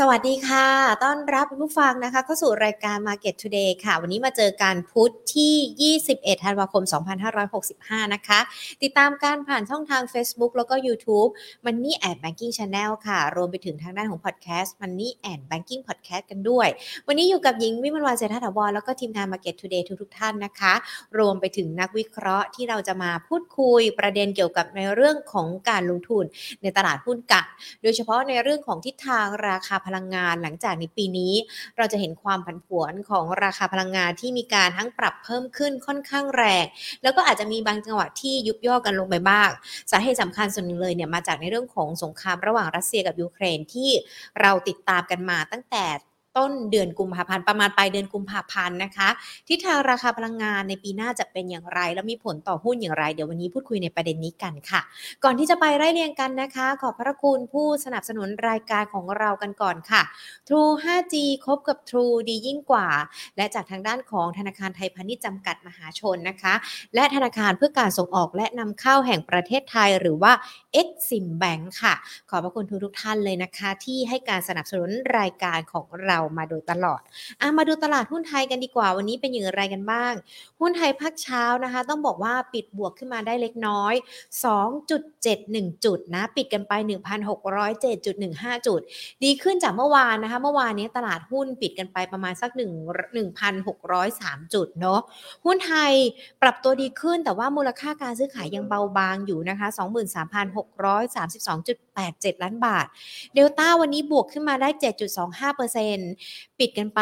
สวัสดีค่ะ ต้อนรับผู้ฟังนะคะ เข้าสู่รายการ Market Today ค่ะ วันนี้มาเจอการพุธที่ 21 ธันวาคม 2565 นะคะ ติดตามการผ่านช่องทาง Facebook แล้วก็ YouTube Money and Banking Channel ค่ะ รวมไปถึงทางด้านของ Podcast Money and Banking Podcast กันด้วย วันนี้อยู่กับหญิงวิมลวันเศรษฐถาวรแล้วก็ทีมงาน Market Today ทุกๆท่านนะคะ รวมไปถึงนักวิเคราะห์ที่เราจะมาพูดคุยประเด็นเกี่ยวกับในเรื่องของการลงทุนในตลาดหุ้นกัน โดยเฉพาะในเรื่องของทิศทางราคาพลังงานหลังจากในปีนี้ เราจะเห็นความผันผวนของราคาพลังงานที่มีการทั้งปรับเพิ่มขึ้นค่อนข้างแรง แล้วก็อาจจะมีบางจังหวะที่ยุบย่อกันลงไปบ้างสาเหตุสำคัญส่วนหนึ่งเลยเนี่ยมาจากในเรื่องของสงครามระหว่างรัสเซียกับยูเครนที่เราติดตามกันมาตั้งแต่ ต้นเดือนกุมภาพันธ์ประมาณปลายเดือนกุมภาพันธ์นะคะทิศทางราคาพลังงานในปีหน้าจะเป็นอย่างไร แล้วมีผลต่อหุ้นอย่างไร เดี๋ยววันนี้พูดคุยในประเด็นนี้กันค่ะ ก่อนที่จะไปไล่เรียงกันนะคะ ขอบพระคุณผู้สนับสนุนรายการของเรากันก่อนค่ะ True 5G คบกับ True ดียิ่งกว่า และจากทางด้านของธนาคารไทยพาณิชย์จำกัดมหาชนนะคะ และธนาคารเพื่อการส่งออกและนำเข้าแห่งประเทศไทยหรือว่า Exim Bank ค่ะ ขอบพระคุณทุกทุกท่านเลยนะคะ ที่ให้การสนับสนุนรายการของเรามาโดยตลอดอะมาดูตลาดหุ้นไทยกันดีกว่า วันนี้เป็นอย่างไรกันบ้าง หุ้นไทยภาคเช้านะคะ ต้องบอกว่าปิดบวกขึ้นมาได้เล็กน้อย 2.71 จุดนะ ปิดกันไป 1,607.15 จุด ดีขึ้นจากเมื่อวานนะคะ เมื่อวานนี้ตลาดหุ้นปิดกันไปประมาณสัก1 1,603 จุดเนาะหุ้นไทยปรับตัวดีขึ้นแต่ว่ามูลค่าการซื้อขายยังเบาบางอยู่นะคะ 87 ล้านบาท เดลต้าวันนี้บวกขึ้นมาได้ 7.25%ปิดกันไป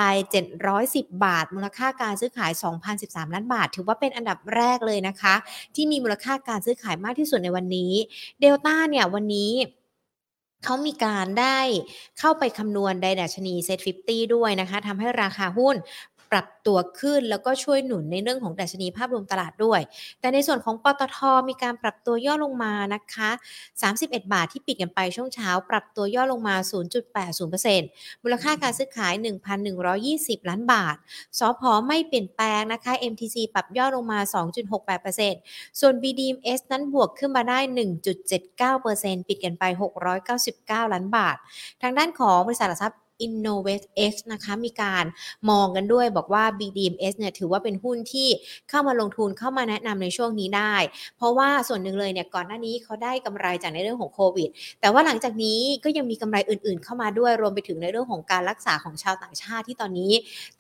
710 บาท มูลค่าการซื้อขาย 2,013 ล้านบาท ถือว่าเป็นอันดับแรกเลยนะคะ ที่มีมูลค่าการซื้อขายมากที่สุดในวันนี้เดลต้าเนี่ยวันนี้เขามีการได้เข้าไปคำนวณไดดัชนีเซ็ต50ด้วยนะคะทำให้ราคาหุ้น ปรับตัวขึ้น แล้วก็ช่วยหนุนในเรื่องของดัชนีภาพรวมตลาดด้วย แต่ในส่วนของปตทมีการปรับตัวย่อลงมานะคะ 31 บาทที่ปิดกันไปช่วงเช้า ปรับตัวย่อลงมา 0.80%มูลค่าการซื้อขาย 1,120 ล้านบาทสอพอไม่เปลี่ยนแปลงนะคะ MTC ปรับย่อลงมา 2.68%ส่วน BDMs นั้นบวกขึ้นมาได้ 1.79%ปิดกันไป 699 ล้านบาท ทางด้านของบริษัทหลักทรัพย์ Innovate X นะคะมีการมองกันด้วยบอกว่า BDMs เนี่ยถือว่าเป็นหุ้นที่เข้ามาลงทุนเข้ามาแนะนำในช่วงนี้ได้ เพราะว่าส่วนหนึ่งเลยเนี่ยก่อนหน้านี้เขาได้กำไรจากในเรื่องของโควิด แต่ว่าหลังจากนี้ก็ยังมีกำไรอื่นๆ เข้ามาด้วยรวมไปถึงในเรื่องของการรักษาของชาวต่างชาติที่ตอนนี้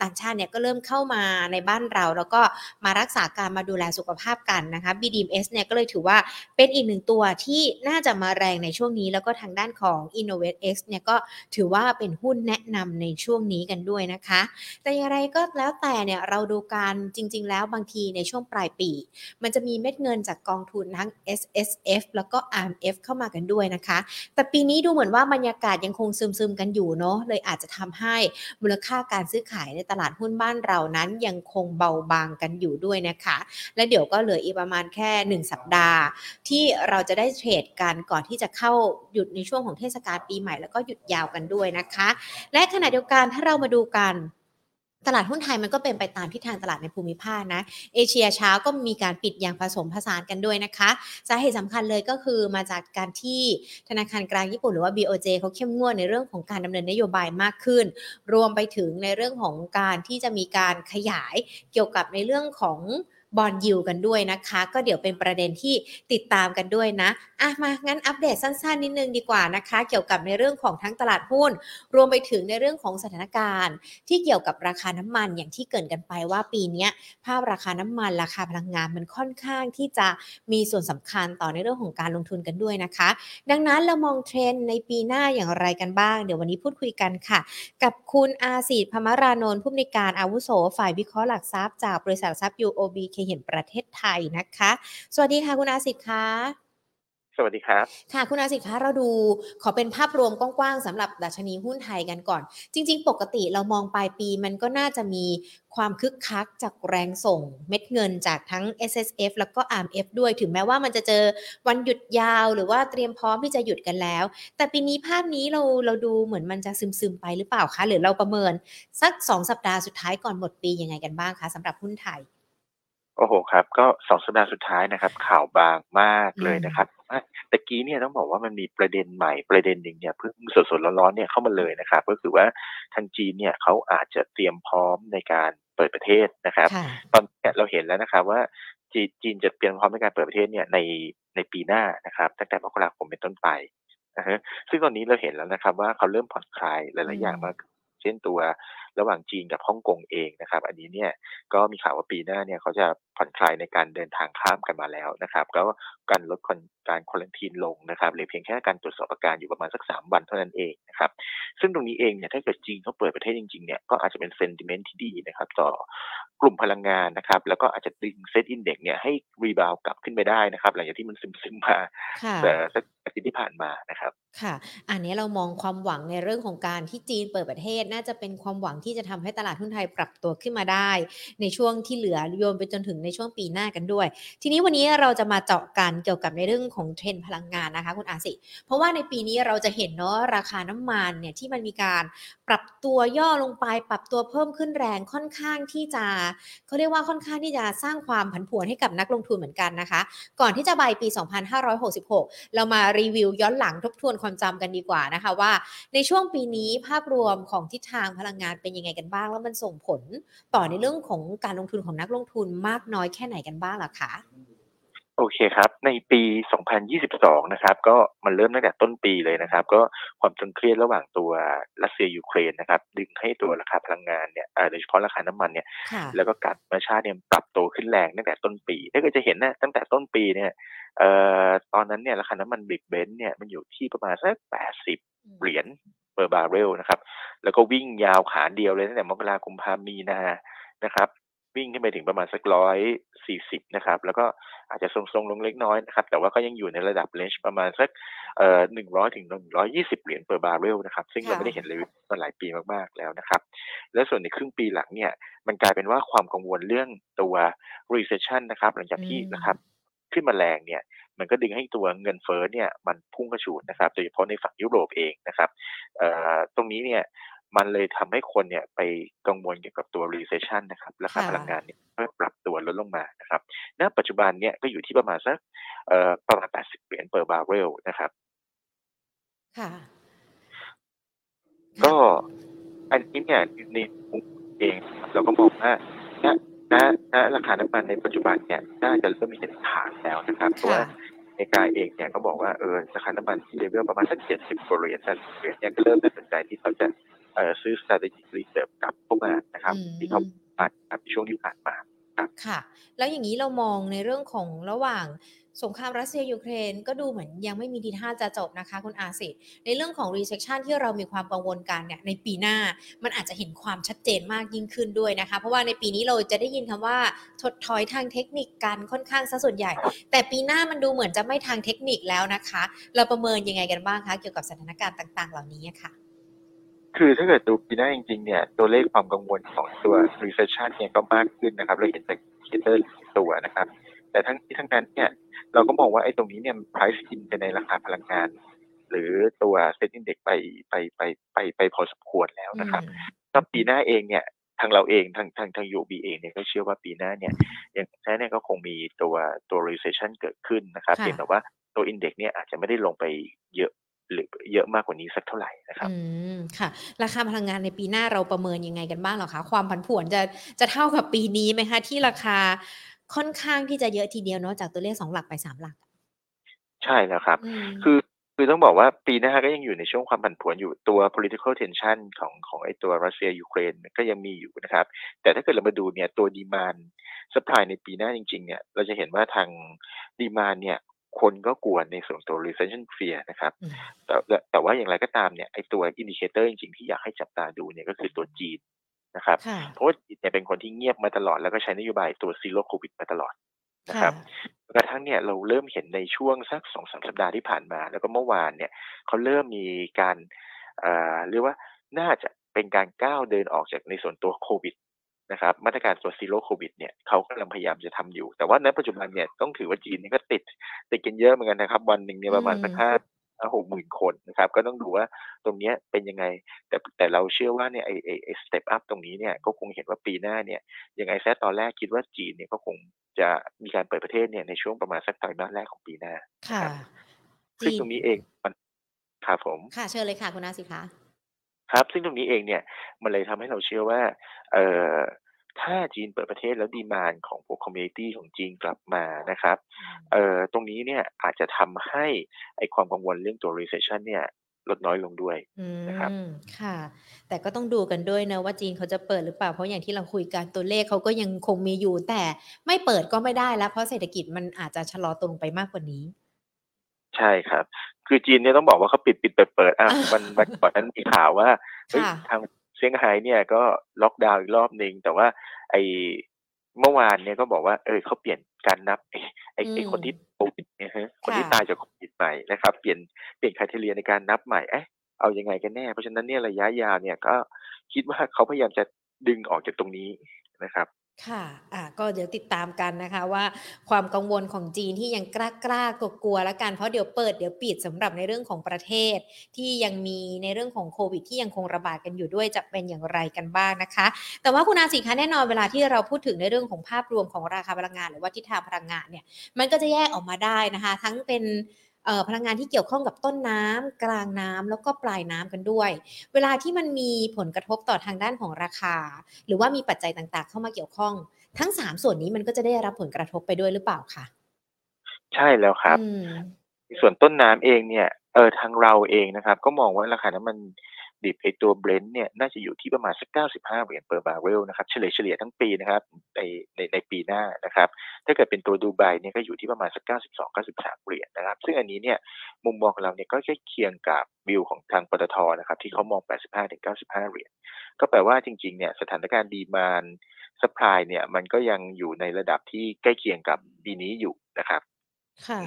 ต่างชาติเนี่ยก็เริ่มเข้ามาในบ้านเรา แล้วก็มารักษาการมาดูแลสุขภาพกันนะคะ BDMs เนี่ยก็เลยถือว่าเป็นอีกหนึ่งตัวที่น่าจะมาแรงในช่วงนี้ แล้วก็ทางด้านของ Innovate X เนี่ยก็ถือว่าเป็นหุ้นแแนะนำในช่วงนี้กันด้วยนะคะ แต่อย่างไรก็แล้วแต่เนี่ยเราดูการจริง ๆ แล้วบางทีในช่วงปลายปี มันจะมีเม็ดเงินจากกองทุนทั้ง S S F แล้วก็ R M F เข้ามากันด้วยนะคะ แต่ปีนี้ดูเหมือนว่าบรรยากาศยังคงซึมๆกันอยู่เนาะเลยอาจจะทำให้มูลค่าการซื้อขายในตลาดหุ้นบ้านเรานั้นยังคงเบาบางกันอยู่ด้วยนะคะ และเดี๋ยวก็เหลืออีกประมาณแค่ 1 สัปดาห์ ที่เราจะได้เทรดกันก่อนที่จะเข้าหยุดในช่วงของเทศกาลปีใหม่แล้วก็หยุดยาวกันด้วยนะคะและขณะเดียวกันถ้าเรามาดูกันตลาดหุ้นไทยมันก็เป็นไปตามทิศทางตลาดในภูมิภาคนะ เอเชียเช้าก็มีการปิดอย่างผสมผสานกันด้วยนะคะสาเหตุสำคัญเลยก็คือมาจากการที่ธนาคารกลางญี่ปุ่นหรือว่า BOJ เขาเข้มงวดในเรื่องของการดำเนินนโยบายมากขึ้น รวมไปถึงในเรื่องของการที่จะมีการขยายเกี่ยวกับในเรื่องของ บอลยิวกันด้วยนะคะ ก็เดี๋ยวเป็นประเด็นที่ติดตามกันด้วยนะอะมางั้นอัปเดตสั้นๆนิดนึงดีกว่านะคะ เกี่ยวกับในเรื่องของทั้งตลาดหุ้น รวมไปถึงในเรื่องของสถานการณ์ ที่เกี่ยวกับราคาน้ำมันอย่างที่เกินกันไปว่าปีนี้ภาพราคาน้ำมันราคาพลังงานมันค่อนข้างที่จะมีส่วนสำคัญต่อในเรื่องของการลงทุนกันด้วยนะคะ ดังนั้นเรามองเทรนด์ในปีหน้าอย่างไรกันบ้าง เดี๋ยววันนี้พูดคุยกันค่ะ กับคุณอาศิษพมรานนท์ผู้อำนวยการอาวุโส ฝ่ายวิเคราะห์หลักทรัพย์จากบริษัททรัพย์ UOB เคเห็นประเทศไทยนะคะ สวัสดีค่ะคุณอาศิษค่ะสวัสดีครับ ค่ะคุณอาศิษย์คะเราดูขอเป็นภาพรวมกว้างๆสำหรับดัชนีหุ้นไทยกันก่อน จริง ๆ ปกติเรามองปลายปีมันก็น่าจะมีความคึกคักจากแรงส่งเม็ดเงินจากทั้ง S S F แล้วก็ R M F ด้วยถึงแม้ว่ามันจะเจอวันหยุดยาวหรือว่าเตรียมพร้อมที่จะหยุดกันแล้ว แต่ปีนี้ภาพนี้เราเราดูเหมือนมันจะซึมๆไปหรือเปล่าคะหรือเราประเมินสัก 2 สัปดาห์สุดท้ายก่อนหมดปียังไงกันบ้างคะสำหรับหุ้นไทย โอ้โฮครับ ก็2สัปดาห์สุดท้ายนะครับ ข่าวบางมากอืเลยนะครัมบอาตะกี้เนี่ยต้องบอกว่ามันมีประเด็นใหม่ประเด็นหนึ่งเนี่ยเพิ่งสดๆร้อนๆเนี่ยเข้ามาเลยนะครับ ก็คือว่าทางจีนเนี่ยเขาอาจจะเตรียมพร้อมในการเปิดประเทศนะครับ ค่ะ ตอนเนี้ยเราเห็นแล้วนะครับว่าจีจีนจะเตรียมพร้อมในการเปิดประเทศเนี่ยในในปีหน้านะครับ ตั้งแต่มกราคมเป็นต้นไปอะฮะซึ่งตอนนี้เราเห็นแล้วนะครับว่าเขาเริ่มผ่อนคลายหอืลายๆอย่างมากม เช่นตัวระหว่างจีนกับฮ่องกงเองนะครับ อันนี้เนี่ยก็มีข่าวว่าปีหน้าเนี่ยเขาจะผ่อนคลายในการเดินทางข้ามกันมาแล้วนะครับ แล้วการลดคอนการ Quarantine ลงนะครับเหลือเพียงแค่การตรวจสอบอาการอยู่ประมาณสัก 3 วันเท่านั้นเองนะครับ ซึ่งตรงนี้เองเนี่ยถ้าเกิดจีนเขาเปิดประเทศจริงๆเนี่ยก็อาจจะเป็น sentiment ที่ดีนะครับ ต่อกลุ่มพลังงานนะครับ แล้วก็อาจจะดึง SET Index เนี่ยให้ rebound กลับขึ้นไปได้นะครับหลังจากที่มันซึมๆมาค่เอะอสักอาทิตย์ที่ผ่านมานะครับ ค่ะ อันนี้เรามองความหวังในเรื่องของการที่จีนเปิดประเทศ น่าจะเป็นความหวังที่จะทำให้ตลาดหุ้นไทยปรับตัวขึ้นมาได้ ในช่วงที่เหลือโยนไปจนถึงในช่วงปีหน้ากันด้วย ทีนี้วันนี้เราจะมาเจาะกันเกี่ยวกับในเรื่องของ Trend พลังงานนะคะคุณอาสิ เพราะว่าในปีนี้เราจะเห็นเนาะราคาน้ำมันเนี่ยที่มันมีการปรับตัวย่อลงไป ปรับตัวเพิ่มขึ้นแรงค่อนข้างที่จะเขาเรียกว่าค่อนข้างที่จะสร้างความผันผวนให้กับนักลงทุนเหมือนกันนะคะ ก่อนที่จะไปปี 2566 เรามารีวิวย้อนหลังทบทวนความจำกันดีกว่านะคะว่า ในช่วงปีนี้ภาพรวมของทิศทางพลังงานเป็นยังไงกันบ้าง แล้วมันส่งผลต่อในเรื่องของการลงทุนของนักลงทุนมากน้อยแค่ไหนกันบ้างเหรอคะ?โอเคครับ ในปี 2022 นะครับ ก็มันเริ่มตั้งแต่ต้นปีเลยนะครับ ก็ความตึงเครียดระหว่างตัวรัสเซียยูเครนนะครับ ดึงให้ตัวราคาพลังงานเนี่ยอ่าโดยเฉพาะราคาน้ำมันเนี่ยค่แล้ะวก็ก๊าซธรรมชาติเนี่ยปรับตัวขึ้นแรงตั้งแต่ต้นปี ถ้าเกิดจะเห็นนะตั้งแต่ต้นปีเนี่ยเอ่อตอนนั้นเนี่ยราคาน้ำมัน Brent เนี่ยมันอยู่ที่ประมาณสัก 80อืเหรียญม per barrel นะครับ แล้วก็วิ่งยาวขาเดียวเลยตั้งแต่มกรากุมภามีนานะครับ วิ่งขึ้นไปถึงประมาณสัก140นะครับ แล้วก็อาจจะทรงๆลงเล็กน้อยนะครับ แต่ว่าก็ยังอยู่ในระดับเรนจ์ประมาณสักเอ่อ100ถึง120เหรียญ per barrel นะครับ ซึ่งคเรา่ไม่ได้เห็ะนเลยมาหลายปีมากๆแล้วนะครับ แล้วส่วนในครึ่งปีหลังเนี่ย มันกลายเป็นว่าความกังวลเรื่องตัว recession นะครับ หลังจาอืกที่ราคามขึ้นมาแรงเนี่ยมันก็ดึงให้ตัวเงินเฟ้อเนี่ยมันพุ่งกระฉูดนะครับโดยเฉพาะในฝั่งยุโรปเองนะครับเอ่อตรงนี้เนี่ย มันเลยทำให้คนเนี่ยไปกังวลเกี่ยวกับตัว recession นะครับราคคา่พลังงานะเนี่ยก็ปรับตัวลดลงมานะครับณปัจจุบันเนี่ยก็อยู่ที่ประมาณสักเอ่อประมาณ 80 เหรียญ per barrel นะครับ ค่ะคก่็ะอันนี้เนี่ยในมุมเองเราก็มองว่าณณณราคาน้ำมันในปัจจุบันเนี่ยน่าจะเริ่มเห็นฐานแล้วนะครับเพคราะ่ว่าะอเมริกาเองเนี่ยก็บอกว่าเออราคาน้ำมันที่ level ประมาณสัก70กว่าเหรียญ80เหรียญเนี่ยก็เริ่มน่าสนใจที่เขาจะเอ่อ ซื้อ strategic reserve กลับเข้ามานะครัอืบที่เขามในช่วงที่ผ่านมาครับค่ะ แล้วอย่างงี้เรามองในเรื่องของระหว่างสงครามรัสเซียยูเครนก็ดูเหมือนยังไม่มีทีท่าจะจบนะคะ คุณอาสิในเรื่องของ recession ที่เรามีความกังวลกันเนี่ยในปีหน้ามันอาจจะเห็นความชัดเจนมากยิ่งขึ้นด้วยนะคะ เพราะว่าในปีนี้เราจะได้ยินคำว่าถดถอยทางเทคนิคกันค่อนข้างเสียส่วนใหญ่ แต่ปีหน้ามันดูเหมือนจะไม่ทางเทคนิคแล้วนะคะ เราประเมินยังไงกันบ้างคะเกี่ยวกับสถานการณ์ต่าง ๆ เหล่านี้อะค่ะ? คือถ้าเกิดดูปีหน้าจริงๆเนี่ยตัวเลขความกังวลของตัว recession เนี่ยก็มากขึ้นนะครับเราเห็นจาก indicator หลายตัวนะครับ แต่ทั้งนี้ทั้งนั้นเนี่ยเราก็มองว่าไอ้ตรงนี้เนี่ยมัน price in ไปในราคาพลังงาน หรือตัว Set Index ไปไปไปไปไปพอสมควรแล้วอืนะครับมก็ปีหน้าเองเนี่ยทางเราเองทางทางทาง UOB เองเนี่ยก็เชื่อว่าปีหน้าเนี่ยอย่างแท้เนี่ยก็คงมีตัวตัว recession เกิดขึ้นนะครับคเพ่ียงแต่ะว่าตัว Index เนี่ยอาจจะไม่ได้ลงไปเยอะ หรือเยอะมากกว่านี้สักเท่าไรนะครัอบืมค่ะ ราคาพลังงานในปีหน้าเราประเมินยังไงกันบ้างเหรอคะ?ความผันผวนจะจะเท่ากับปีนี้ไหมคะ?ที่ราคาค่อนข้างที่จะเยอะทีเดียวเนาะจากตัวเลข2หลักไป3หลักอะใช่แล้วครับอืคมือคือต้องบอกว่าปีหน้าก็ยังอยู่ในช่วงความผันผวนอยู่ตัว political tension ของของไอ้ตัวรัสเซียยูเครนก็ยังมีอยู่นะครับ แต่ถ้าเกิดเรามาดูเนี่ยตัว demand ซัปพลายในปีหน้าจริงๆเนี่ยเราจะเห็นว่าทาง demand เนี่ย คนก็กลัวในส่วนตัว recession fear นะครับอืมแต่แต่แต่ว่าอย่างไรก็ตามเนี่ยไอ้ตัว indicator จริงๆที่อยากให้จับตาดูเนี่ยก็คือตัวจีนนะครับค่เพะราะว่าจีนเนี่ยเป็นคนที่เงียบมาตลอดแล้วก็ใช้นโยบายตัว zero COVID มาตลอดนคะ่ครับะกระทั่งเนี่ยเราเริ่มเห็นในช่วงสัก2-3สัปดาห์ที่ผ่านมา แล้วก็เมื่อวานเนี่ยเขาเริ่มมีการเอ่อเรียกว่าน่าจะเป็นการก้าวเดินออกจากในส่วนตัวโควิด นะครับมาตรการตัว zero COVID เนี่ยเขากำลังพยายามจะทำอยู่ แต่ว่าณปัจจุบันเนี่ยต้องถือว่าจีนเนี่ยก็ติดติดกันเยอะเหมือนกันนะครับ วันหนึ่งเนี่อืยประมาณสักม5หกหมื่นคนนะครับ ก็ต้องดูว่าตรงนี้เป็นยังไง แต่แต่เราเชื่อว่าเนี่ยไอไอไอ step up ตรงนี้เนี่ยก็คงเห็นว่าปีหน้าเนี่ยยังไงแท้ตอนแรกคิดว่าจีนเนี่ยก็คงจะมีการเปิดประเทศเนี่ยในช่วงประมาณสักไตรมาสแรกของปีหน้าค่ะซึ่งตรงนี้เองมันครับผม ค่ะเชิญเลยค่ะคุณอาสิคะครับ ซึ่งตรงนี้เองเนี่ยมันเลยทำให้เราเชื่อว่าเอ่อ ถ้าจีนเปิดประเทศแล้ว demand ของพวก commodity ของจีนกลับมานะครับเอ่อตรงนี้เนี่ยอาจจะทำให้ไอความกังวลเรื่องตัว recession เนี่ยลดน้อยลงด้วยอืนะครับมค่ะ แต่ก็ต้องดูกันด้วยนะว่าจีนเขาจะเปิดหรือเปล่า เพราะอย่างที่เราคุยกันตัวเลขเขาก็ยังคงมีอยู่ แต่ไม่เปิดก็ไม่ได้แล้ว เพราะเศรษฐกิจมันอาจจะชะลอตัวลงไปมากกว่านี้ ใช่ครับ คือจีนเนี่ยต้องบอกว่าเขาปิดปิดเปิดเปิดอะวันวันก่อนนั้นมีข่าวว่าเฮ้ยค่ะทางเซี่ยงไฮ้เนี่ยก็ล็อกดาวน์อีกรอบหนึ่งแต่ว่าไอเมื่อวานเนี่ยก็บอกว่า เออเขาเปลี่ยนการนับไอไอไออืมคนที่โควิดเนี่ยฮะคนที่ค่ะตายจากโควิดใหม่นะครับ เปลี่ยนเปลี่ยนคุณทีเรียในการนับใหม่เอ๊ะเอายังไงกันแน่ เพราะฉะนั้นเนี่ยระยะยาวเนี่ยก็คิดว่าเขาพยายามจะดึงออกจากตรงนี้นะครับ ค่ะ อ่า ก็เดี๋ยวติดตามกันนะคะว่า ความกังวลของจีนที่ยังกล้ากล้ากลัวกลัวๆแล้วกัน เพราะเดี๋ยวเปิดเดี๋ยวปิดสำหรับในเรื่องของประเทศ ที่ยังมีในเรื่องของโควิดที่ยังคงระบาดกันอยู่ด้วยจะเป็นอย่างไรกันบ้างนะคะ แต่ว่าคุณอาสิคะแน่นอนเวลาที่เราพูดถึงในเรื่องของภาพรวมของราคาพลังงาน หรือว่าทิศทางพลังงานเนี่ยมันก็จะแยกออกมาได้นะคะ ทั้งเป็น พลังงานที่เกี่ยวข้องกับต้นน้ำกลางน้ำแล้วก็ปลายน้ำกันด้วย เวลาที่มันมีผลกระทบต่อทางด้านของราคา หรือว่ามีปัจจัยต่างๆ เข้ามาเกี่ยวข้อง ทั้งสามส่วนนี้มันก็จะได้รับผลกระทบไปด้วยหรือเปล่าคะใช่แล้วครับอืมส่วนต้นน้ำเองเนี่ยเออทางเราเองนะครับ ก็มองว่าราคาน้ำมัน ดิบไอ้ตัว Brent เนี่ยน่าจะอยู่ที่ประมาณสัก 95 เหรียญ per barrel นะครับเฉลี่ยเฉลี่ยทั้งปีนะครับในในในปีหน้านะครับถ้าเกิดเป็นตัวดูไบเนี่ยก็อยู่ที่ประมาณสัก 92 93 เหรียญนะครับซึ่งอันนี้เนี่ยมุมมองของเราเนี่ยก็ใกล้เคียงกับวิวของทางปตทนะครับที่เขามอง 85 95 เหรียญก็แปลว่าจริงๆเนี่ยสถานการณ์ demand supply เนี่ยมันก็ยังอยู่ในระดับที่ใกล้เคียงกับปีนี้อยู่นะครับค่ะ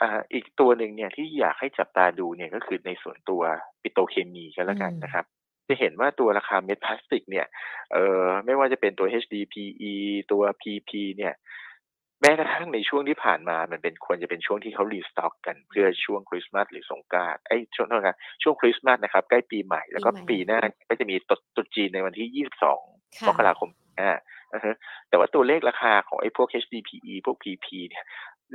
อ่าอีกตัวหนึ่งเนี่ยที่อยากให้จับตาดูเนี่ยก็คือในส่วนตัวปิโตรเคมีกันแล้วกันอืมนะครับ จะเห็นว่าตัวราคาเม็ดพลาสติกเนี่ยเอ่อไม่ว่าจะเป็นตัว HDPE ตัว PP เนี่ยแม้กระทั่งในช่วงที่ผ่านมามันเป็นควรจะเป็นช่วงที่เขา restock กันเพื่อช่วงคริสต์มาสหรือสงกรานต์ไอ้ยช่วงเท่านั้นช่วงคริสต์มาสนะครับใกล้ปีใหม่แล้วก็ปีใหม่ปีหน้าก็จะมีตรุษตรุษจีนในวันที่ 22ค่ะมกราคมอ่าอ่าฮะแต่ว่าตัวเลขราคาของไอ้พวก HDPE พวก PP เนี่ย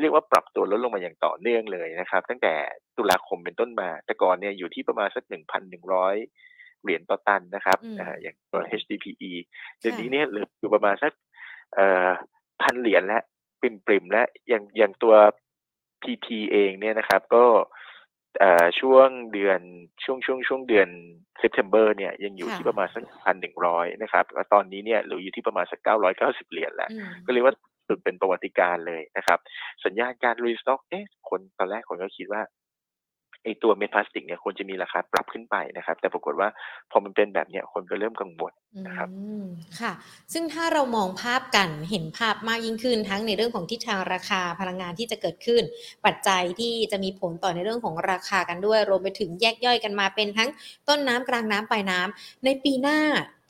เรียกว่าปรับตัวลดลงมาอย่างต่อเนื่องเลยนะครับ ตั้งแต่ตุลาคมเป็นต้นมา แต่ก่อนเนี่ยอยู่ที่ประมาณสัก1,100เหรียญต่อตันนะครับอืมอ่าอย่างตัว HDPE เดี๋ยวค่ะนี้เนี่ยเหลืออยู่ประมาณสักเอ่อพันเหรียญแล้วปริมๆแล้วอย่างอย่างตัว PP เองเนี่ยนะครับ ก็เอ่อช่วงเดือนช่วงช่วงช่วงเดือน September เนี่ยยังอยู่ค่ะที่ประมาณสักพันหนึ่งร้อยนะครับแล้วตอนนี้เนี่ยเหลืออยู่ที่ประมาณสักเก้าร้อยเก้าสิบเหรียญแล้วอืมก็เรียกว่า สุดเป็นประวัติการเลยนะครับ สัญญาณการรีสต็อกเอ๊ะคนตอนแรกคนก็คิดว่าไอตัวเม็ดพลาสติกเนี่ยควรจะมีราคาปรับขึ้นไปนะครับ แต่ปรากฏว่าพอมันเป็นแบบเนี้ยคนก็เริ่มกังวลนะครับค่ะ ซึ่งถ้าเรามองภาพกันเห็นภาพมากยิ่งขึ้น ทั้งในเรื่องของทิศทางราคาพลังงานที่จะเกิดขึ้น ปัจจัยที่จะมีผลต่อในเรื่องของราคากันด้วย รวมไปถึงแยกย่อยกันมาเป็นทั้งต้นน้ำกลางน้ำปลายน้ำในปีหน้า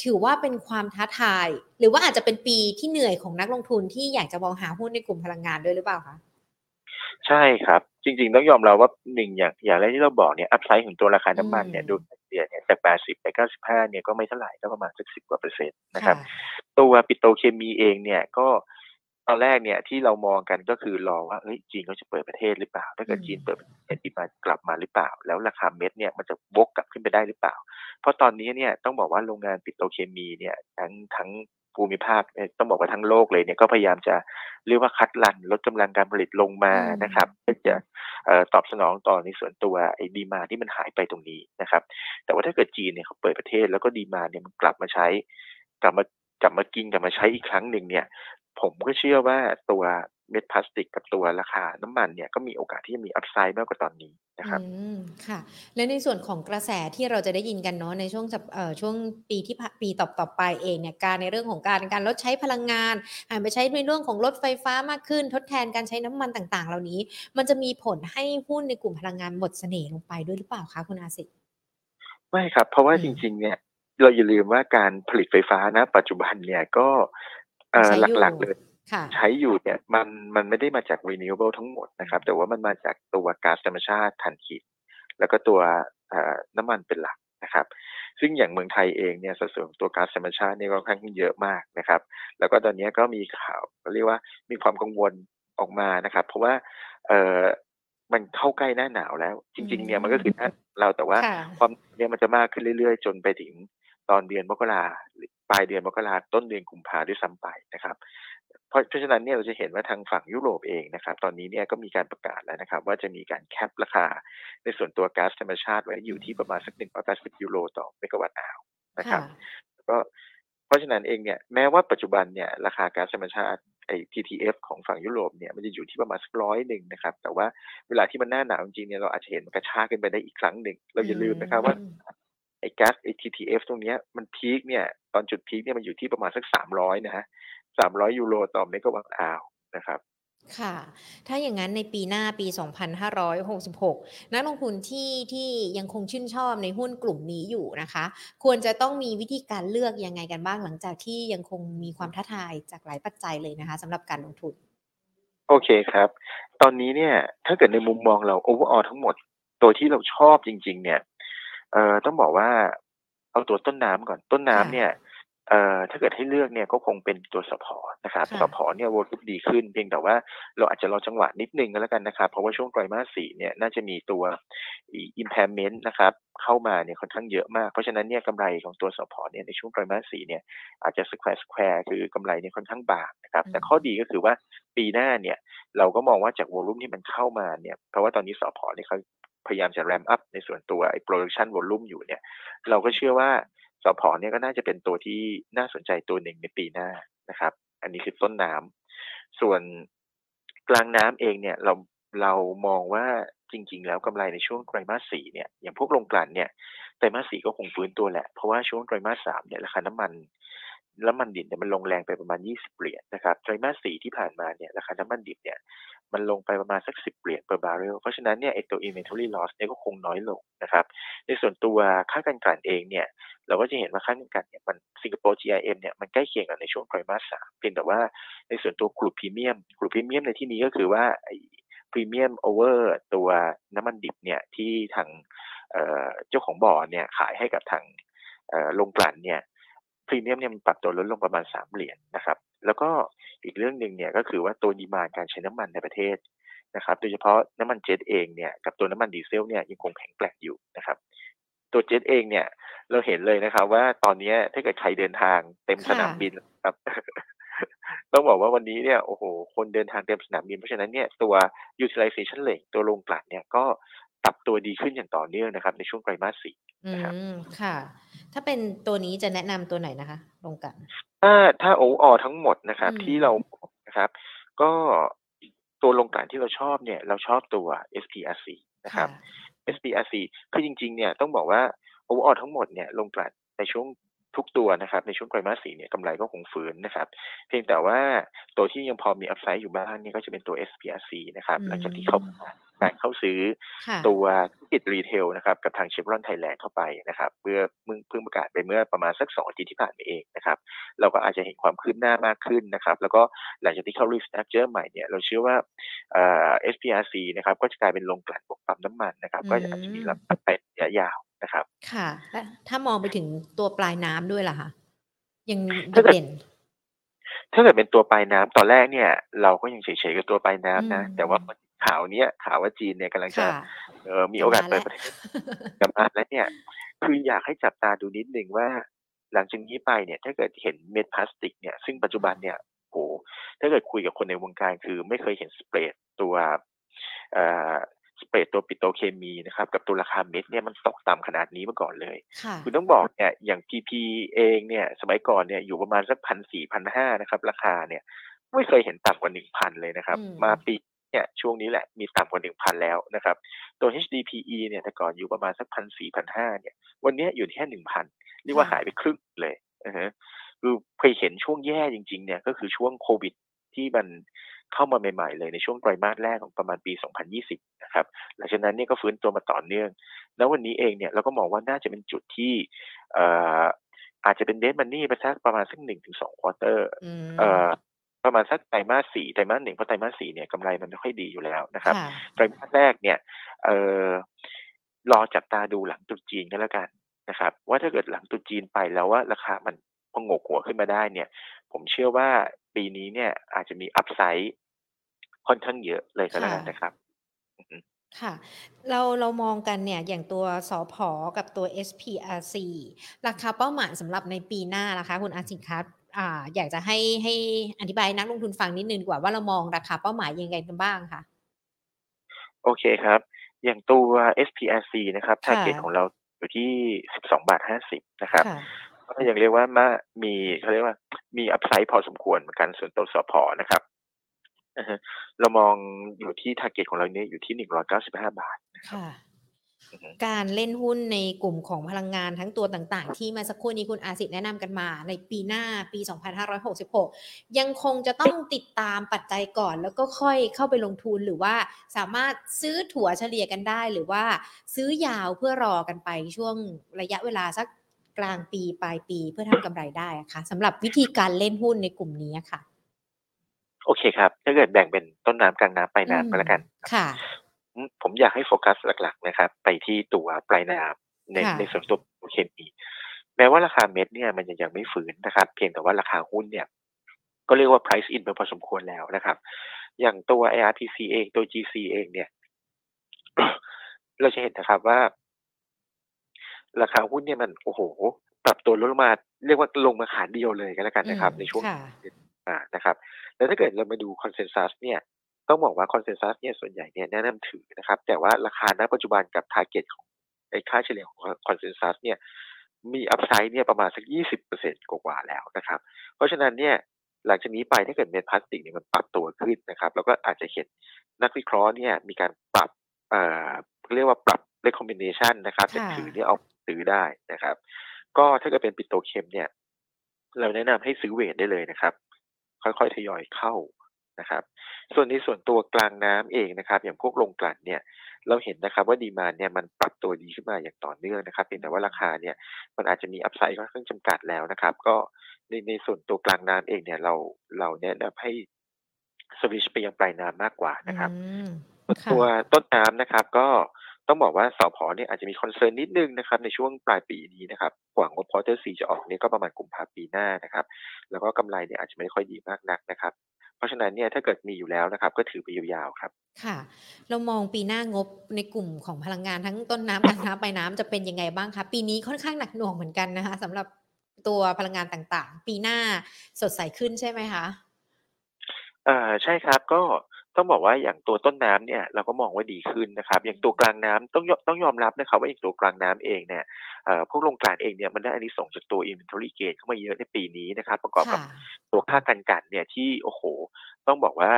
ถือว่าเป็นความท้าทาย หรือว่าอาจจะเป็นปีที่เหนื่อยของนักลงทุนที่อยากจะมองหาหุ้นในกลุ่มพลังงานด้วยหรือเปล่าคะใช่ครับ จริง ๆ ต้องยอมรับว่าหนึ่งอย่างอย่างแรกที่เราบอกเนี่ย upside ของตัวราคาน้ำมันเนี่ยอืมดูเดียเนี่ยจาก80ไป95เนี่ยก็ไม่เท่าไหร่ก็ประมาณสัก10กว่าเปอร์เซ็นต์นะครับค่ะตัวปิโตรเคมีเองเนี่ยก็ ตอนแรกเนี่ยที่เรามองกันก็คือรอว่าเฮ้ยจีนเขาจะเปิดประเทศหรือเปล่า ถ้าเกิดอืมจีนเปิดประเทศ demand กลับมาหรือเปล่า แล้วราคาเม็ดเนี่ยมันจะวกกลับขึ้นไปได้หรือเปล่า เพราะตอนนี้เนี่ยต้องบอกว่าโรงงานปิโตรเคมีเนี่ยทั้งทั้งภูมิภาคเอ่อต้องบอกว่าทั้งโลกเลยเนี่ยก็พยายามจะเรียกว่าคัดลันลดกำลังการผลิตลงมาอืมนะครับเพื่อจะเอ่อตอบสนองต่อในส่วนตัวไอ้ดีมาที่มันหายไปตรงนี้นะครับ แต่ว่าถ้าเกิดจีนเนี่ยเขาเปิดประเทศแล้วก็ดีมาเนี่ยมันกลับมาใช้กลับมากลับมากินกลับมาใช้อีกครั้งหนึ่งเนี่ย ผมก็เชื่อว่าตัวเม็ดพลาสติกกับตัวราคาน้ำมันเนี่ยก็มีโอกาสที่จะมีอัพไซด์มากกว่าตอนนี้นะครับอืมค่ะ และในส่วนของกระแสที่เราจะได้ยินกันเนาะในช่วงสัปเอ่อช่วงปีที่ผ่านปีต่อต่อไปเองเนี่ยการในเรื่องของการการลดใช้พลังงานหันไปใช้ในเรื่องของรถไฟฟ้ามากขึ้น ทดแทนการใช้น้ำมันต่าง ๆ เหล่านี้ มันจะมีผลให้หุ้นในกลุ่มพลังงานหมดเสน่ห์ลงไปด้วยหรือเปล่าคะคุณอาสิไม่ครับ เพราะว่าอืมจริง ๆ เนี่ยเราอย่าลืมว่าการผลิตไฟฟ้านะปัจจุบันเนี่ยก็เอ่อใช้อยู่ หลักๆเลยค่ะใช้อยู่เนี่ยมันมันไม่ได้มาจาก renewable ทั้งหมดนะครับ แต่ว่ามันมาจากตัวก๊าซธรรมชาติถ่านหินแล้วก็ตัวเอ่อน้ำมันเป็นหลักนะครับ ซึ่งอย่างเมืองไทยเองเนี่ยสัดส่วนของตัวก๊าซธรรมชาติเนี่ยก็ค่อนข้างเยอะมากนะครับ แล้วก็ตอนนี้ก็มีข่าวเรียกว่ามีความกังวลออกมานะครับ เพราะว่าเอ่อมันเข้าใกล้หน้าหนาวแล้ว จริง ๆ เนี่ยมันก็คือหน้าเราแต่ว่าค่ะความเนี่ยมันจะมากขึ้นเรื่อย ๆ จนไปถึง ตอนเดือนมกราหรือปลายเดือนมกราต้นเดือนกุมภาด้วยซ้ำไปนะครับเพราะเพราะฉะนั้นเนี่ยเราจะเห็นว่าทางฝั่งยุโรปเองนะครับ ตอนนี้เนี่ยก็มีการประกาศแล้วนะครับ ว่าจะมีการแคปราคา ในส่วนตัวก๊าซธรรมชาติไว้อยู่ที่ประมาณสัก180ยูโรต่อเมกะวัตต์อาวนะครับค่ะก็เพราะฉะนั้นเองเนี่ยแม้ว่าปัจจุบันเนี่ยราคาก๊าซธรรมชาติไอ้ TTF ของฝั่งยุโรปเนี่ยมันจะอยู่ที่ประมาณสักร้อยหนึ่งนะครับ แต่ว่าเวลาที่มันหน้าหนาวจริงๆเนี่ยเราอาจจะเห็นมันกระชากขึ้นไปได้อีกครั้งหนึ่ง เราอย่าลืมนะครับว่าอืม ไอ้แก๊สไอ้ TTF ตรงเนี้ยมันพีคเนี่ยตอนจุดพีคเนี่ยมันอยู่ที่ประมาณสักสามร้อยนะฮะสามร้อยยูโรต่อเมกะวัตต์อาวนะครับค่ะ ถ้าอย่างนั้นในปีหน้าปี 2566 นักลงทุนที่ที่ยังคงชื่นชอบในหุ้นกลุ่มนี้อยู่นะคะ ควรจะต้องมีวิธีการเลือกยังไงกันบ้างหลังจากที่ยังคงมีความท้าทายจากหลายปัจจัยเลยนะคะสำหรับการลงทุน โอเคครับ ตอนนี้เนี่ยถ้าเกิดในมุมมองเรา overall ทั้งหมด ตัวที่เราชอบจริง ๆ เนี่ย เอ่อต้องบอกว่าเอาตัวต้นน้ำก่อนต้นน้ำเนี่ยเอ่อถ้าเกิดให้เลือกเนี่ยก็คงเป็นตัวสพนะครับค่ะสพเนี่ยโวลุ่มดีขึ้น เพียงแต่ว่าเราอาจจะรอจังหวะนิดนึงก็แล้วกันนะครับเพราะว่าช่วงไตรมาสสี่เนี่ยน่าจะมีตัว impairment นะครับเข้ามาเนี่ยค่อนข้างเยอะมากเพราะฉะนั้นเนี่ยกำไรของตัวสพเนี่ยในช่วงไตรมาสสี่เนี่ยอาจจะ square square คือกำไรเนี่ยค่อนข้างบางนะครับแต่ข้อดีก็คือว่าปีหน้าเนี่ยเราก็มองว่าจากวอลุ่มที่มันเข้ามาเนี่ยเพราะว่าตอนนี้สพเนี่ยเขา พยายามจะ ramp up ในส่วนตัวไอ้ production volume อยู่เนี่ย เราก็เชื่อว่าสพเนี่ยก็น่าจะเป็นตัวที่น่าสนใจตัวหนึ่งในปีหน้านะครับ อันนี้คือต้นน้ำส่วนกลางน้ำเองเนี่ยเราเรามองว่าจริง ๆ แล้วกำไรในช่วงไตรมาสสี่เนี่ยอย่างพวกโรงกลั่นเนี่ยไตรมาสสี่ก็คงฟื้นตัวแหละ เพราะว่าช่วงไตรมาสสามเนี่ยราคาน้ำมัน น้ำมันดิบเนี่ยมันลงแรงไปประมาณ 20 เหรียญนะครับไตรมาสสี่ที่ผ่านมาเนี่ยราคาน้ำมันดิบเนี่ยมันลงไปประมาณสัก 10 เหรียญ per barrel เพราะฉะนั้นเนี่ยไอตัว inventory loss เนี่ยก็คงน้อยลงนะครับ ในส่วนตัวค่าการกลั่นเองเนี่ยเราก็จะเห็นว่าค่าการกลั่นเนี่ยมันสิงคโปร์ GIM เนี่ยมันใกล้เคียงกับในช่วงไตรมาสสามเพียงแต่ว่าในส่วนตัว crude premium crude premium ในที่นี้ก็คือว่าไอ premium over ตัวน้ำมันดิบเนี่ยที่ทางเจ้าของบ่อเนี่ยขายให้กับทางโรงกลั่นเนี่ย พรีเมียมเนี่ยมันปรับตัวลดลงประมาณสามเหรียญนะครับ แล้วก็อีกเรื่องหนึ่งเนี่ยก็คือว่าตัวดีมานการใช้น้ำมันในประเทศนะครับ โดยเฉพาะน้ำมันเจ็ตเองเนี่ยกับตัวน้ำมันดีเซลเนี่ยยังคงแข็งแกร่งอยู่นะครับ ตัวเจ็ตเองเนี่ยเราเห็นเลยนะครับ ว่าตอนนี้ถ้าเกิดใครเดินทางเต็มค่ะสนามบินครับต้องบอกว่าวันนี้เนี่ยโอ้โหคนเดินทางเต็มสนามบินเพราะฉะนั้นเนี่ยตัว utilization rate ตัวโรงกลั่นเนี่ยก็ ปรับตัวดีขึ้นอย่างต่อเนื่องนะครับ ในช่วงไตรมาสสี่อืนะครับ ม ค่ะ ถ้าเป็นตัวนี้จะแนะนำตัวไหนนะคะ ลงกัน ถ้าถ้า overall ทั้งหมดนะครับ อืม ที่เรานะครับ ก็ตัวโรงกลั่นที่เราชอบเนี่ยเราชอบตัว SPRC นะครับ SPRC คือจริงๆเนี่ยต้องบอกว่า overall ทั้งหมดเนี่ยโรงกลั่นในช่วง ทุกตัวนะครับในช่วงไตรมาสสี่เนี่ยกำไรก็คงฟื้นนะครับเพียงแต่ว่าตัวที่ยังพอมีอัพไซด์อยู่บ้างเนี่ยก็จะเป็นตัว SPRC นะครับอืมหลังจากที่เขาการเข้าซื้อค่ะตัวธุรกิจ retail นะครับกับทางเชฟรอนไทยแลนด์เข้าไปนะครับเมื่อเพิ่งเพิ่งประกาศไปเมื่อประมาณสักสองอาทิตย์ที่ผ่านมาเองนะครับเราก็อาจจะเห็นความคืบหน้ามากขึ้นนะครับแล้วก็หลังจากที่เข้า restructure ใหม่เนี่ยเราเชื่อว่าเอ่อ SPRC นะครับก็จะกลายเป็นโรงกลั่นบวกปั๊มน้ำมันนะครับก็อาจจะมีรับไประยะยาว นะครับ ค่ะและถ้ามองไปถึงตัวปลายน้ำด้วยล่ะคะยังโดถ้าดเกิดเด่นถ้าเกิดเป็นตัวปลายน้ำตอนแรกเนี่ย เราก็ยังเฉยๆกับตัวปลายน้ำนะอืมแต่ว่าข่าวเนี้ยข่าวว่าจีนเนี่ยกำลังจะค่ะเออมีโอกาสจะเปิมาดแล้วประเทศกลับมาแล้วเนี่ย คืออยากให้จับตาดูนิดนึงว่า หลังจากนี้ไปเนี่ย ถ้าเกิดเห็นเม็ดพลาสติกเนี่ยซึ่งปัจจุบันเนี่ยโหถ้าเกิดคุยกับคนในวงการคือไม่เคยเห็นสเปรดตัวเอ่อ สเปรดตัวปิโตรเคมีนะครับกับตัวราคาเม็ดเนี่ยมันตกต่ำขนาดนี้มาก่อนเลยค่ะคุณต้องบอกเนี่ยอย่าง PP เองเนี่ยสมัยก่อนเนี่ยอยู่ประมาณสักพันสี่พันห้านะครับราคาเนี่ยไม่เคยเห็นต่ำกว่าหนึ่งพันเลยนะครับอืมมาปีเนี่ยช่วงนี้แหละมีต่ำกว่าหนึ่งพันแล้วนะครับ ตัว HDPE เนี่ยแต่ก่อนอยู่ประมาณสักพันสี่พันห้าเนี่ย วันเนี้ยอยู่ที่แค่หนึ่งพันเรียกว่าหายไปครึ่งเลยนะฮะคือเคยเห็นช่วงแย่จริง ๆ เนี่ยก็คือช่วงโควิดที่มัน เข้ามาใหม่ๆเลยในช่วงไตรมาสแรกของประมาณปี 2020 นะครับ หลังจากนั้นเนี่ยก็ฟื้นตัวมาต่อเนื่อง แล้ววันนี้เองเนี่ยเราก็มองว่าน่าจะเป็นจุดที่เอ่ออาจจะเป็นเดทมันนี่ไปสักประมาณสักหนึ่งถึงสองควอเตอร์อืมเอ่อประมาณสักไตรมาสสี่ไตรมาสหนึ่งเพราะไตรมาสสี่เนี่ยกำไรมันไม่ค่อยดีอยู่แล้วนะครับค่ะไตรมาสแรกเนี่ยเอ่อรอจับตาดูหลังตรุษจีนกันแล้วกันนะครับ ว่าถ้าเกิดหลังตรุษจีนไปแล้วว่าราคามัน พองกหัวขึ้นมาได้เนี่ย ผมเชื่อว่าปีนี้เนี่ยอาจจะมีอัพไซด์ค่อนข้างเยอะเลยก็แล้วกันค่ะนะครับอือฮึค่ะ เราเรามองกันเนี่ย อย่างตัวสผกับตัว SPRC ราคาเป้าหมายสำหรับในปีหน้านะคะ คุณอาสิทธิ์คะอ่าอยากจะให้ให้อธิบายให้นักลงทุนฟังนิดหนึ่งดีกว่าว่าเรามองราคาเป้าหมายยังไงกันบ้างคะ?โอเคครับ อย่างตัว SPRC นะครับค่ะ target ของเราอยู่ที่ 12.50 นะครับค่ะก็ ยังเรียกว่ามามีเขาเรียกว่ามีอัพไซด์พอสมควรเหมือนกันส่วนตัวสผนะครับอะฮะเรามองอยู่ที่ target ของเราเนี่ยอยู่ที่195บาทนะครับค่ะอือฮึการเล่นหุ้นในกลุ่มของพลังงานทั้งตัวต่างๆ ที่เมื่อสักครู่นี้คุณอาสิทธิ์แนะนำกันมา ในปีหน้าปี 2566 ยังคงจะต้องติดตามปัจจัยก่อน แล้วก็ค่อยเข้าไปลงทุนหรือว่าสามารถซื้อถั่วเฉลี่ยกันได้ หรือว่าซื้อยาวเพื่อรอกันไปช่วงระยะเวลาสัก กลางปีปลายปีเพื่อทำกำไรได้อะคะสำหรับวิธีการเล่นหุ้นในกลุ่มนี้อะค่ะ โอเคครับ ถ้าเกิดแบ่งเป็นต้นน้ำกลางน้ำปลายอืน้ำมก็แล้วกันค่ะอืมผมอยากให้โฟกัสหลักๆนะครับ ไปที่ตัวปลายน้ำในค่ะในส่วนตัวเคมีแม้ว่าราคาเม็ดเนี่ยมันจะยังไม่ฟื้นนะครับ เพียงแต่ว่าราคาหุ้นเนี่ย ก็เรียกว่า price in ไปพอสมควรแล้วนะครับ อย่างตัว ARTC เองตัว GC เองเนี่ย เราจะเห็นนะครับว่า ราคาหุ้นเนี่ยมันโอ้โฮปรับตัวลดลงมาเรียกว่าลงมาขาเดียวเลยก็แล้วกันอืนะมครับ ในช่วงค่ะอ่านะครับ แล้วถ้าเกิดเรามาดู Consensus เนี่ยต้องบอกว่า Consensus เนี่ยส่วนใหญ่เนี่ยแนะนำถือนะครับ แต่ว่าราคาณปัจจุบันกับ target ของไอ้ค่าเฉลี่ยของ Consensus เนี่ยมีอัพไซด์เนี่ยประมาณสัก 20%กว่าๆแล้วนะครับ เพราะฉะนั้นเนี่ยหลังจากนี้ไปถ้าเกิดเม็ดพลาสติกเนี่ยมันปรับตัวขึ้นนะครับเราก็อาจจะเห็นนักวิเคราะห์เนี่ยมีการปรับเอ่อเขาเรียกว่าปรับ recommendation นะครับจากค่ะถือเนี่ยเอา ซื้อได้นะครับ ก็ถ้าเกิดเป็นปิโตรเคมเนี่ย เราแนะนำให้ซื้อเวตได้เลยนะครับ ค่อยๆทยอยเข้านะครับ ส่วนในส่วนตัวกลางน้ำเองนะครับ อย่างพวกโรงกลั่นเนี่ย เราเห็นนะครับว่าดีมานด์เนี่ยมันปรับตัวดีขึ้นมาอย่างต่อเนื่องนะครับเพียงแต่ว่าราคาเนี่ย มันอาจจะมีอัพไซด์ค่อนข้างจำกัดแล้วนะครับ ก็ในในส่วนตัวกลางน้ำเองเนี่ยเราเราแนะนำให้สวิตช์ไปยังปลายน้ำมากกว่าอืนะครับมส่วนค่ะตัวต้นน้ำนะครับ ก็ ต้องบอกว่าสผเนี่ยอาจจะมี concern นิดหนึ่งนะครับในช่วงปลายปีนี้นะครับกว่างบ Quarter 4จะออกเนี่ยก็ประมาณกุมภาปีหน้านะครับ แล้วก็กำไรเนี่ยอาจจะไม่ค่อยดีมากนักนะครับ เพราะฉะนั้นเนี่ยถ้าเกิดมีอยู่แล้วนะครับ ก็ถือไปยาวๆครับ ค่ะ เรามองปีหน้างบในกลุ่มของพลังงานทั้งต้นน้ำกลางน้ำปลายน้ำจะเป็นยังไงบ้างคะ?ปีนี้ค่อนข้างหนักหน่วงเหมือนกันนะคะสำหรับตัวพลังงานต่างๆ ปีหน้าสดใสขึ้นใช่ไหมคะ?เอ่อใช่ครับก็ ต้องบอกว่าอย่างตัวต้นน้ำเนี่ยเราก็มองว่าดีขึ้นนะครับ อย่างตัวกลางน้ำต้องยอต้องยอมรับนะครับ ว่าอย่างตัวกลางน้ำเองเนี่ยเอ่อพวกโรงกลั่นเองเนี่ยมันได้อานิสงส์จากตัว inventory gain เข้ามาเยอะในปีนี้นะครับ ประกอบคกั่ะบตัวค่ากันกลั่นเนี่ยที่โอ้โฮต้องบอกว่า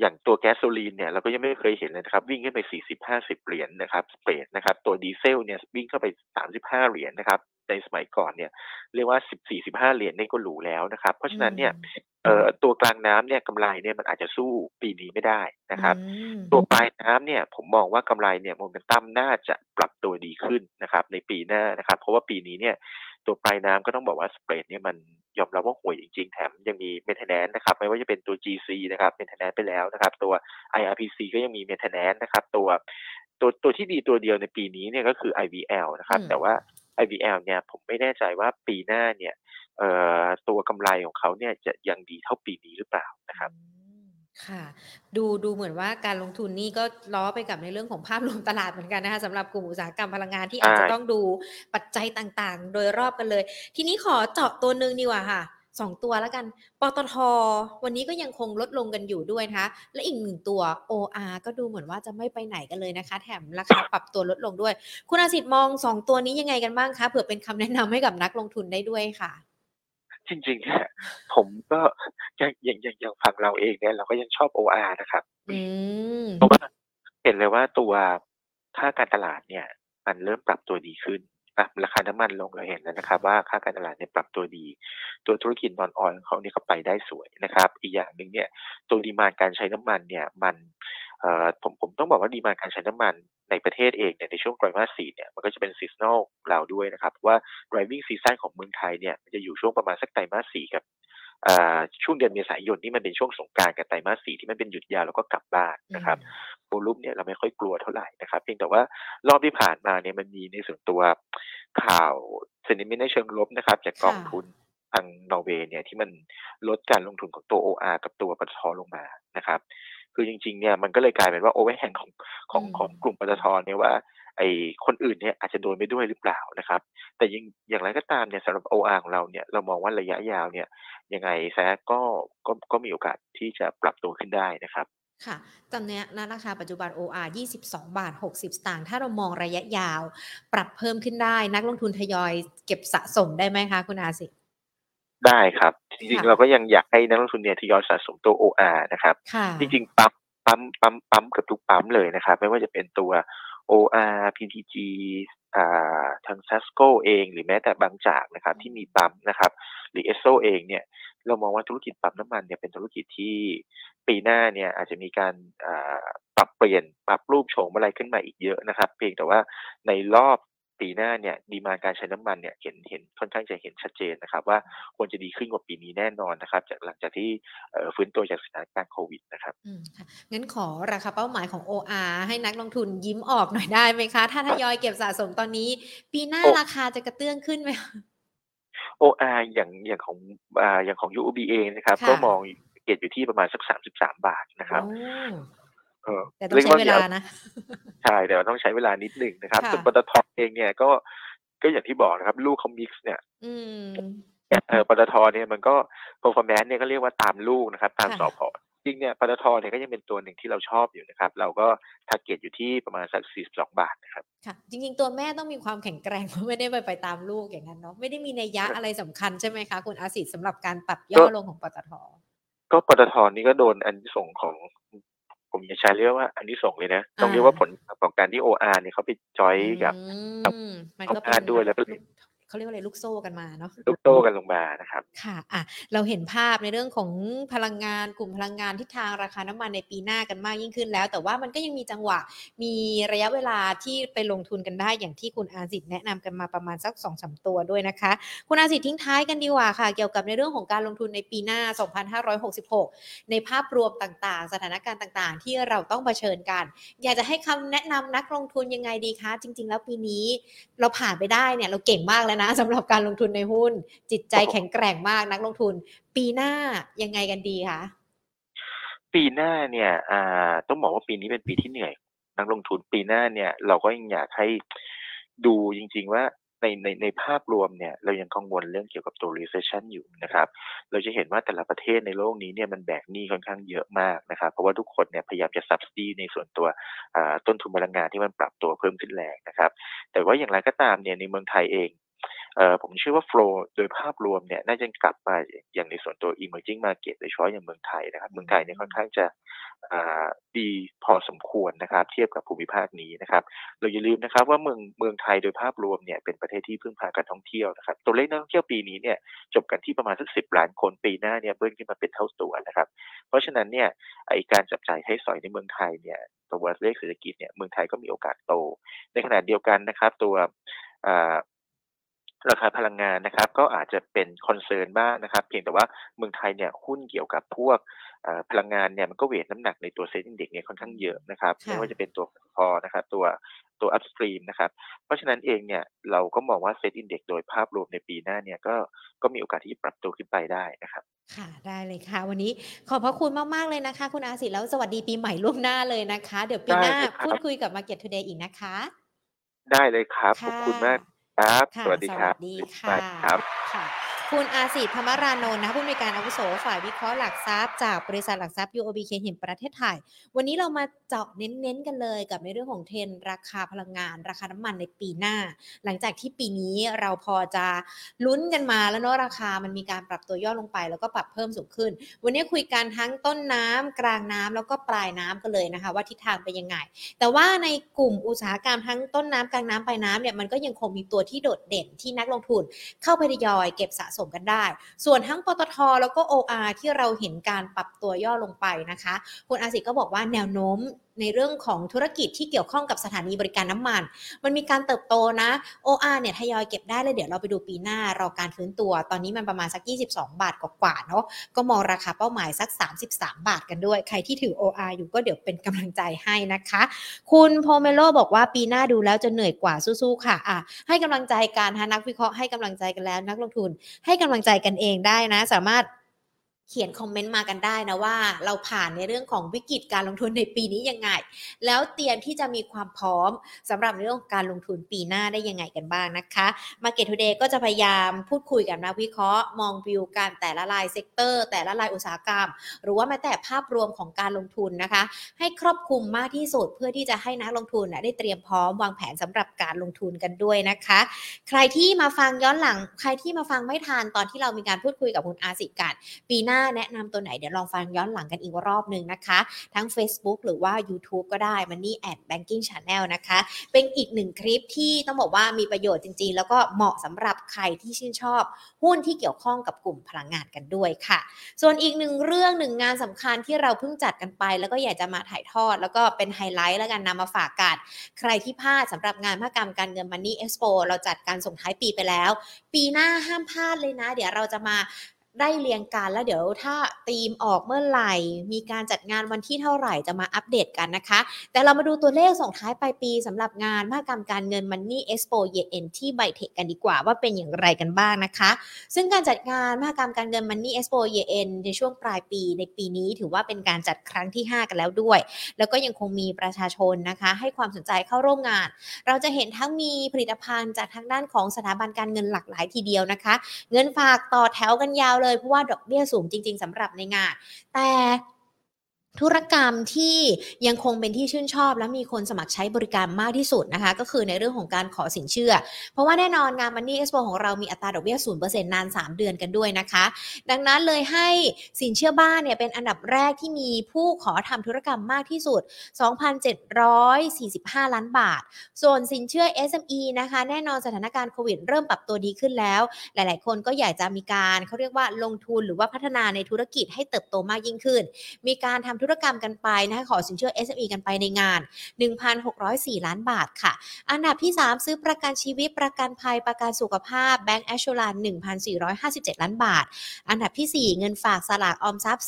อย่างตัวแก๊สโซลีนเนี่ยเราก็ยังไม่เคยเห็นเลยนะครับ วิ่งขึ้นไป 40-50 เหรียญนะครับสเปรดนะครับ ตัวดีเซลเนี่ยวิ่งเข้าไป 35 เหรียญนะครับในสมัยก่อนเนี่ยเรียกว่า 14-15 เหรียญนี่ก็หรูแล้วนะครับ เพราะอืฉะนั้นเนี่ยมเอ่อ ตัวกลางน้ำเนี่ยกำไรเนี่ยมันอาจจะสู้ปีนี้ไม่ได้นะอืครับมตัวปลายน้ำเนี่ยผมมองว่ากำไรเนี่ย Momentum น่าจะปรับตัวดีขึ้นนะครับ ในปีหน้านะครับ เพราะว่าปีนี้เนี่ยตัวปลายน้ำก็ต้องบอกว่าสเปรดเนี่ยมันยอมรับว่าห่วยจริงๆ แถมยังมี Maintenance นะครับ ไม่ว่าจะเป็นตัว GC นะครับ Maintenance ไปแล้วนะครับ ตัว IRPC ก็ยังมี Maintenance นะครับ ตัวตัวตัวที่ดีตัวเดียวในปีนี้เนี่ยก็คือ IVL นะคอืรับมแต่ว่า IVL เนี่ยผมไม่แน่ใจว่าปีหน้าเนี่ยเอ่อ ตัวกำไรของเขาเนี่ยจะยังดีเท่าปีนี้หรือเปล่านะคอืรับมค่ะดูดูเหมือนว่าการลงทุนนี่ก็ล้อไปกับในเรื่องของภาพรวมตลาดเหมือนกันนะคะสำหรับกลุ่มอุตสาหกรรมพลังงานที่ใช่อาจจะต้องดูปัจจัยต่างๆ โดยรอบกันเลย ทีนี้ขอเจาะตัวหนึ่งดีกว่าค่ะ2ตัวแล้วกันปตท.วันนี้ก็ยังคงลดลงกันอยู่ด้วยนะคะ และอีก1ตัว OR ก็ดูเหมือนว่าจะไม่ไปไหนกันเลยนะคะ แถมราคาปรับตัวลดลงด้วย คุณอาสิทธิ์มอง2ตัวนี้ยังไงกันบ้างคะ?เผื่อเป็นคำแนะนำให้กับนักลงทุนได้ด้วยค่ะ จริงๆเนี่ยผมก็ยังอย่างอย่างอย่างฝั่งเราเองเนี่ยเราก็ยังชอบ OR นะครับ อืมเพราะว่าเห็นเลยว่าตัวค่าการตลาดเนี่ย มันเริ่มปรับตัวดีขึ้นอะราคาน้ำมันลงเราเห็นแล้วนะครับ ว่าค่าการตลาดเนี่ยปรับตัวดี ตัวธุรกิจ Non-oil ของเขาเนี่ยก็ไปได้สวยนะครับ อีกอย่างหนึ่งเนี่ยตัว Demand การใช้น้ำมันเนี่ย มันเอ่อ ผมผมต้องบอกว่า Demand การใช้น้ำมันในประเทศเองเนี่ยในช่วงไตรมาส4เนี่ยมันก็จะเป็น seasonal เราด้วยนะครับเพราะว่า driving season ของเมืองไทยเนี่ยมันจะอยู่ช่วงประมาณสักไตรมาส4กับช่วงเดือนเมษายนนี่มันเป็นช่วงสงการกับไตรมาสสี่ที่มันเป็นหยุดยาวแล้วก็กลับบ้านนะครับโวลูมเนี่ยเราไม่ค่อยกลัวเท่าไหร่นะครับ เพียงแต่ว่ารอบที่ผ่านมาเนี่ยมันมีในส่วนตัวข่าวเซนิมิในเชิงลบนะครับ จากกองทุนทางนอร์เวย์เนี่ยที่มันลดการลงทุนของตัว OR กับตัวปตทลงมานะครับ คือจริงๆเนี่ยมันก็เลยกลายเป็นว่าโอเวอร์แฮงของของของกลุ่มปตทเนี่ยว่าไอคนอื่นเนี่ยอาจจะโดนไปด้วยหรือเปล่านะครับ แต่ยังอย่างไรก็ตามเนี่ยสำหรับ OR ของเราเนี่ยเรามองว่าระยะยาวเนี่ยยังไงแซก็ก็ก็มีโอกาสที่จะปรับตัวขึ้นได้นะครับค่ะตอนนี้นะราคาปัจจุบัน OR 22 บาท 60 สตางค์ถ้าเรามองระยะยาว ปรับเพิ่มขึ้นได้ นักลงทุนทยอยเก็บสะสมได้ไหมคะ คุณอาสิ ได้ครับ จริงๆ เราก็ยังอยากให้นักลงทุนเนี่ยทยอยสะสมตัว OR นะครับ จริงๆ ปั๊มปั๊มปั๊มปั๊มกับทุกปั๊มเลยนะครับ ไม่ว่าจะเป็นตัว OR PTG อ่าทาง Sasco เอง หรือแม้แต่บางจากนะครับ ที่มีปั๊มนะครับ หรือ ESSO เองเนี่ย เรามองว่าธุรกิจปั๊มน้ำมันเนี่ยเป็นธุรกิจที่ปีหน้าเนี่ยอาจจะมีการปรับเปลี่ยนปรับรูปโฉมอะไรขึ้นมาอีกเยอะนะครับ เพียงแต่ว่าในรอบ ปีหน้าเนี่ยดีมาการใช้น้ำมันเนี่ยเห็นเห็นค่อนข้างจะเห็นชัดเจนนะครับ ว่าควรจะดีขึ้นกว่าปีนี้แน่นอนนะครับ จากหลังจากที่ฟื้นตัวจากสถานการณ์โควิดนะครับอืมค่ะงั้นขอราคาเป้าหมายของ OR ให้นักลงทุนยิ้มออกหน่อยได้ไหมคะ ถ้าทยอยเก็บสะสมตอนนี้ ปีหน้าราคาจะกระเตื้องขึ้นไหม OR อย่างอย่างของอ่าอย่างของ UOB เองนะครับ ก็มองเกตอยู่ที่ประมาณสักสามสิบสามบาทนะครับแต่ต้องใช้เวลานะ ใช่แต่ต้องใช้เวลานิดหนึ่งนะครับส่วนปตท เองเนี่ยก็ก็อย่างที่บอกนะครับ ลูกเขา mix เนี่ยเออปตทเนี่ยมันก็ performance เนี่ยก็เรียกว่าตามลูกนะครับ ตามสอบพอจริงเนี่ยปตทเนี่ยก็ยังเป็นตัวหนึ่งที่เราชอบอยู่นะครับ เราก็ target อยู่ที่ประมาณสักสี่สองบาทนะครับค่ะจริง ๆ ตัวแม่ต้องมีความแข็งแกร่งเพราะไม่ได้ไปไปตามลูกอย่างนั้นเนาะไม่ได้มีนัยยะอะไรสำคัญใช่ไหมคะคุณอาสิทธิ์สำหรับการปรับย่อลงของปตทก็ปตทนี่ก็โดนอันส่งของ ผมจะใช้เรียกว่าอันนี้ส่งเลยนะ ต้องเรียกว่าผลของการที่โออาร์เนี่ยเขาไปจอยกับมันก็เป็นด้วยแล้วก็ เขาเรียกว่าอะไรลูกโซ่กันมาเนาะลูกโซ่กันลงมานะครับ ค่ะอะเราเห็นภาพในเรื่องของพลังงานกลุ่มพลังงานทิศทางราคาน้ำมันในปีหน้ากันมากยิ่งขึ้นแล้ว แต่ว่ามันก็ยังมีจังหวะมีระยะเวลาที่ไปลงทุนกันได้อย่างที่คุณอาสิทธิ์แนะนำกันมาประมาณสัก2อสตัวด้วยนะคะ คุณอาสิทธิ์ทิ้งท้ายกันดีกว่าค่ะ เกี่ยวกับในเรื่องของการลงทุนในปีหน้า 2566 ในภาพรวมต่างๆ สถานการณ์ต่างๆ ที่เราต้องเผชิญกัน อยากจะให้คำแนะนำนักลงทุนยังไงดีคะ จริง ๆ แล้วปีนี้ เราผ่านไปได้เนี่ยเราเก่งมากแล้วนะสำหรับการลงทุนในหุ้น จิตใจแข็งแกร่งมากนักลงทุน ปีหน้ายังไงกันดีคะปีหน้าเนี่ยต้องบอกว่าปีนี้เป็นปีที่เหนื่อย นักลงทุนปีหน้าเนี่ย เราก็ยังอยากให้ดูจริง ๆ ว่าในในในภาพรวมเนี่ยเรายังกังวลเรื่องเกี่ยวกับตัว recession อยู่นะครับ เราจะเห็นว่าแต่ละประเทศในโลกนี้เนี่ยมันแบกหนี้ค่อนข้างเยอะมากนะครับ เพราะว่าทุกคนเนี่ยพยายามจะ subsidy ในส่วนตัวต้นทุนพลังงานที่มันปรับตัวเพิ่มขึ้นแรงนะครับ แต่ว่าอย่างไรก็ตามเนี่ยในเมืองไทยเอง ผมเชื่อว่า flow โดยภาพรวมเนี่ยน่าจะกลับมาอย่างในส่วนตัว emerging market โดยเฉพาะอย่างเมืองไทยนะครับ เมืองไทยเนี่ยค่อนข้างจะดีพอสมควรนะครับ เทียบกับภูมิภาคนี้นะครับ เราอย่าลืมนะครับว่าเมืองเมืองไทยโดยภาพรวมเนี่ยเป็นประเทศที่พึ่งพาการท่องเที่ยวนะครับ ตัวเลขนักท่องเที่ยวปีนี้เนี่ยจบกันที่ประมาณสักสิบล้านคนปีหน้าเนี่ยเบิ้ลขึ้นมาเป็นเท่าตัวนะครับ เพราะฉะนั้นเนี่ยไอการจับจ่ายใช้สอยในเมืองไทยเนี่ยตัวเลขเศรษฐกิจเนี่ยเมืองไทยก็มีโอกาสโต ในขณะเดียวกันนะครับ ตัว ราคาพลังงานนะครับ ก็อาจจะเป็น concern บ้างนะครับ เพียงแต่ว่าเมืองไทยเนี่ยหุ้นเกี่ยวกับพวกพลังงานเนี่ยมันก็ weight น้ำหนักในตัว SET Index เนี่ยค่อนข้างเยอะนะครับไม่ว่าจะเป็นตัวพอนะครับตัวตัว upstream นะครับ เพราะฉะนั้นเองเนี่ยเราก็มองว่า SET Index โดยภาพรวมในปีหน้าเนี่ยก็ก็มีโอกาสที่จะปรับตัวขึ้นไปได้นะครับ ค่ะได้เลยค่ะ วันนี้ขอบพระคุณมาก ๆ เลยนะคะ คุณอาศิแล้วสวัสดีปีใหม่ล่วงหน้าเลยนะคะ เดี๋ยวปีหน้าพูดคุยกับ Market Today อีกนะคะ ได้เลยครับขอบคุณมาก ครับ สวัสดีครับ สวัสดีค่ะครับ ค่ะ คุณอาสิธรรมรานนท์นะคะผู้อำนวยการอาวุโสฝ่ายวิเคราะห์หลักทรัพย์จากบริษัทหลักทรัพย์ UOB เคหินประเทศไทย วันนี้เรามาเจาะเน้นๆกันเลยกับในเรื่องของเทรนราคาพลังงาน ราคาน้ำมันในปีหน้า หลังจากที่ปีนี้เราพอจะลุ้นกันมาแล้วเนาะราคามันมีการปรับตัวย่อลงไป แล้วก็ปรับเพิ่มสูงขึ้น วันนี้คุยกันทั้งต้นน้ำกลางน้ำแล้วก็ปลายน้ำกันเลยนะคะ ว่าทิศทางเป็นยังไง แต่ว่าในกลุ่มอุตสาหกรรมทั้งต้นน้ำกลางน้ำปลายน้ำเนี่ยมันก็ยังคงมีตัวที่โดดเด่นที่นักลงทุน เข้าไปทยอยเก็บสะสมกันได้ ส่วนทั้งปตทแล้วก็ OR ที่เราเห็นการปรับตัวย่อลงไปนะคะ คุณอาสิก็บอกว่าแนวโน้ม ในเรื่องของธุรกิจที่เกี่ยวข้องกับสถานีบริการน้ำมัน มันมีการเติบโตนะ OR เนี่ยทยอยเก็บได้เลยเดี๋ยวเราไปดูปีหน้ารอการฟื้นตัว ตอนนี้มันประมาณสัก 22 บาทกว่าๆเนาะก็มองราคาเป้าหมายสัก 33 บาทกันด้วย ใครที่ถือ OR อยู่ก็เดี๋ยวเป็นกำลังใจให้นะคะ คุณโพเมโลบอกว่าปีหน้าดูแล้วจะเหนื่อยกว่าสู้ๆค่ะอะ ให้กำลังใจกันฮะนักวิเคราะห์ให้กำลังใจกันแล้วนักลงทุนให้กำลังใจกันเองได้นะ สามารถ เขียน comment มากันได้นะว่า เราผ่านในเรื่องของวิกฤตการลงทุนในปีนี้ยังไง แล้วเตรียมที่จะมีความพร้อมสำหรับในเรื่องของการลงทุนปีหน้าได้ยังไงกันบ้างนะคะ Market Today ก็จะพยายามพูดคุยกับนักวิเคราะห์ มองวิวการแต่ละราย sector แต่ละรายอุตสาหกรรม หรือว่าแม้แต่ภาพรวมของการลงทุนนะคะ ให้ครอบคลุมมากที่สุดเพื่อที่จะให้นักลงทุนได้เตรียมพร้อมวางแผนสำหรับการลงทุนกันด้วยนะคะ ใครที่มาฟังย้อนหลัง ใครที่มาฟังไม่ทันตอนที่เรามีการพูดคุยกับคุณอาสิกันปีหน้าแนะนำตัวไหนเดี๋ยวลองฟังย้อนหลังกันอีกรอบหนึ่งนะคะ ทั้ง Facebook หรือว่า YouTube ก็ได้ Money at Banking Channel นะคะ เป็นอีกหนึ่งคลิปที่ต้องบอกว่ามีประโยชน์จริง ๆ แล้วก็เหมาะสำหรับใครที่ชื่นชอบ หุ้นที่เกี่ยวข้องกับกลุ่มพลังงานกันด้วยค่ะ ส่วนอีกหนึ่งเรื่องหนึ่งงานสำคัญที่เราเพิ่งจัดกันไป แล้วก็อยากจะมาถ่ายทอด แล้วก็เป็นไฮไลท์แล้วกันนำมาฝากกันใครที่พลาดสำหรับงานมหกรรมการเงิน Money Expo เราจัดการส่งท้ายปีไปแล้ว ปีหน้าห้ามพลาดเลยนะ เดี๋ยวเราจะมา ได้เรียงการแล้วเดี๋ยวถ้าธีมออกเมื่อไหร่ มีการจัดงานวันที่เท่าไหร่จะมาอัปเดตกันนะคะ แต่เรามาดูตัวเลขส่งท้ายปลายปีสำหรับงานมหกรรมการเงิน Money Expo Year End ที่ไบเทคกันดีกว่าว่าเป็นอย่างไรกันบ้างนะคะ ซึ่งการจัดงานมหกรรมการเงิน Money Expo Year End ในช่วงปลายปีในปีนี้ถือว่าเป็นการจัดครั้งที่ 5 กันแล้วด้วย แล้วก็ยังคงมีประชาชนนะคะ ให้ความสนใจเข้าร่วมงาน เราจะเห็นทั้งมีผลิตภัณฑ์จากทางด้านของสถาบันการเงินหลากหลายทีเดียวนะคะ เงินฝากต่อแถวกันยาวเลยเพราะว่าดอกเบี้ยสูงจริง ๆสำหรับในงาน แต่ ธุรกรรมที่ยังคงเป็นที่ชื่นชอบ และมีคนสมัครใช้บริการมากที่สุดนะคะ ก็คือในเรื่องของการขอสินเชื่อ เพราะว่าแน่นอนงาน Money Expo ของเรามีอัตราดอกเบี้ย0%นาน 3 เดือนกันด้วยนะคะ ดังนั้นเลยให้สินเชื่อบ้านเนี่ยเป็นอันดับแรกที่มีผู้ขอทำธุรกรรมมากที่สุด 2,745 ล้านบาท ส่วนสินเชื่อ SME นะคะ แน่นอนสถานการณ์โควิดเริ่มปรับตัวดีขึ้นแล้ว หลาย ๆ คนก็อยากจะมีการเขาเรียกว่าลงทุนหรือว่าพัฒนาในธุรกิจให้เติบโตมากยิ่งขึ้น มีการทำธุรกรรมกันไปนะคะขอสินเชื่อ SME กันไปในงาน 1,604 ล้านบาทค่ะ อันดับที่ 3 ซื้อประกันชีวิตประกันภัยประกันสุขภาพ Bank a s s u r a n 1,457 ล้านบาท อันดับที่ 4 เงินฝากสลากออมทรัพย์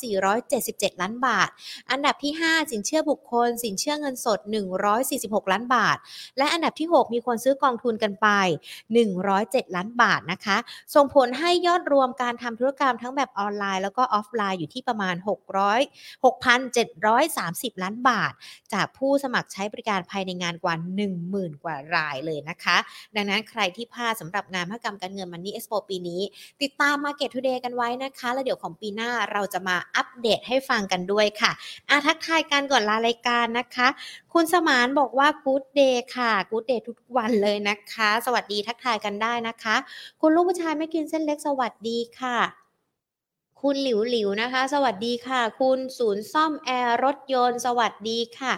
477 ล้านบาท อันดับที่ 5 สินเชื่อบุคคล สินเชื่อเงินสด 146 ล้านบาท และอันดับที่ 6 มีคนซื้อกองทุนกันไป 107 ล้านบาทนะคะ ส่งผลให้ยอดรวมการทำธุรกรรมทั้งแบบออนไลน์แล้วก็ออฟไลน์อยู่ที่ประมาณ 600 6,730 ล้านบาท จากผู้สมัครใช้บริการภายในงานกว่า 10,000 กว่ารายเลยนะคะ ดังนั้นใครที่พลาดสำหรับงานมหกรรมการเงินมันนี่เอ็กซ์โปปีนี้ ติดตาม Market Today กันไว้นะคะ แล้วเดี๋ยวของปีหน้าเราจะมาอัปเดตให้ฟังกันด้วยค่ะอาทักทายกันก่อนลารายการนะคะ คุณสมานบอกว่า Good Day ค่ะ Good Day ทุกวันเลยนะคะ สวัสดีทักทายกันได้นะคะ คุณลูกผู้ชายไม่กินเส้นเล็กสวัสดีค่ะ คุณหลิวหลิวนะคะ สวัสดีค่ะ คุณศูนย์ซ่อมแอร์รถยนต์ สวัสดีค่ะ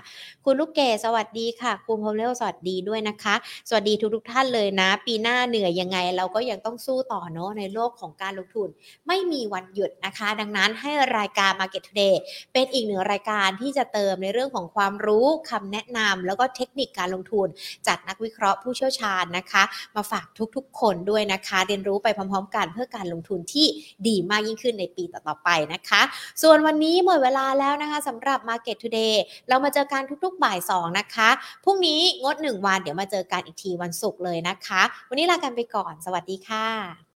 คุณลูกเกดสวัสดีค่ะ คุณพรมเลวสวัสดีด้วยนะคะ สวัสดีทุกทุกท่านเลยนะ ปีหน้าเหนื่อยยังไง เราก็ยังต้องสู้ต่อเนาะในโลกของการลงทุน ไม่มีวันหยุดนะคะ ดังนั้นให้รายการ Market Today เป็นอีกหนึ่งรายการที่จะเติมในเรื่องของความรู้คำแนะนำแล้วก็เทคนิคการลงทุน จากนักวิเคราะห์ผู้เชี่ยวชาญนะคะ มาฝากทุกๆ คนด้วยนะคะ เรียนรู้ไปพร้อมๆ กันเพื่อการลงทุนที่ดีมากยิ่งขึ้นในปีต่อๆไปนะคะ ส่วนวันนี้หมดเวลาแล้วนะคะสำหรับ Market Today เรามาเจอกันทุกๆบ่าย2นะคะพรุ่งนี้งด 1 วันเดี๋ยวมาเจอกันอีกทีวันศุกร์เลยนะคะ วันนี้ลากันไปก่อน สวัสดีค่ะ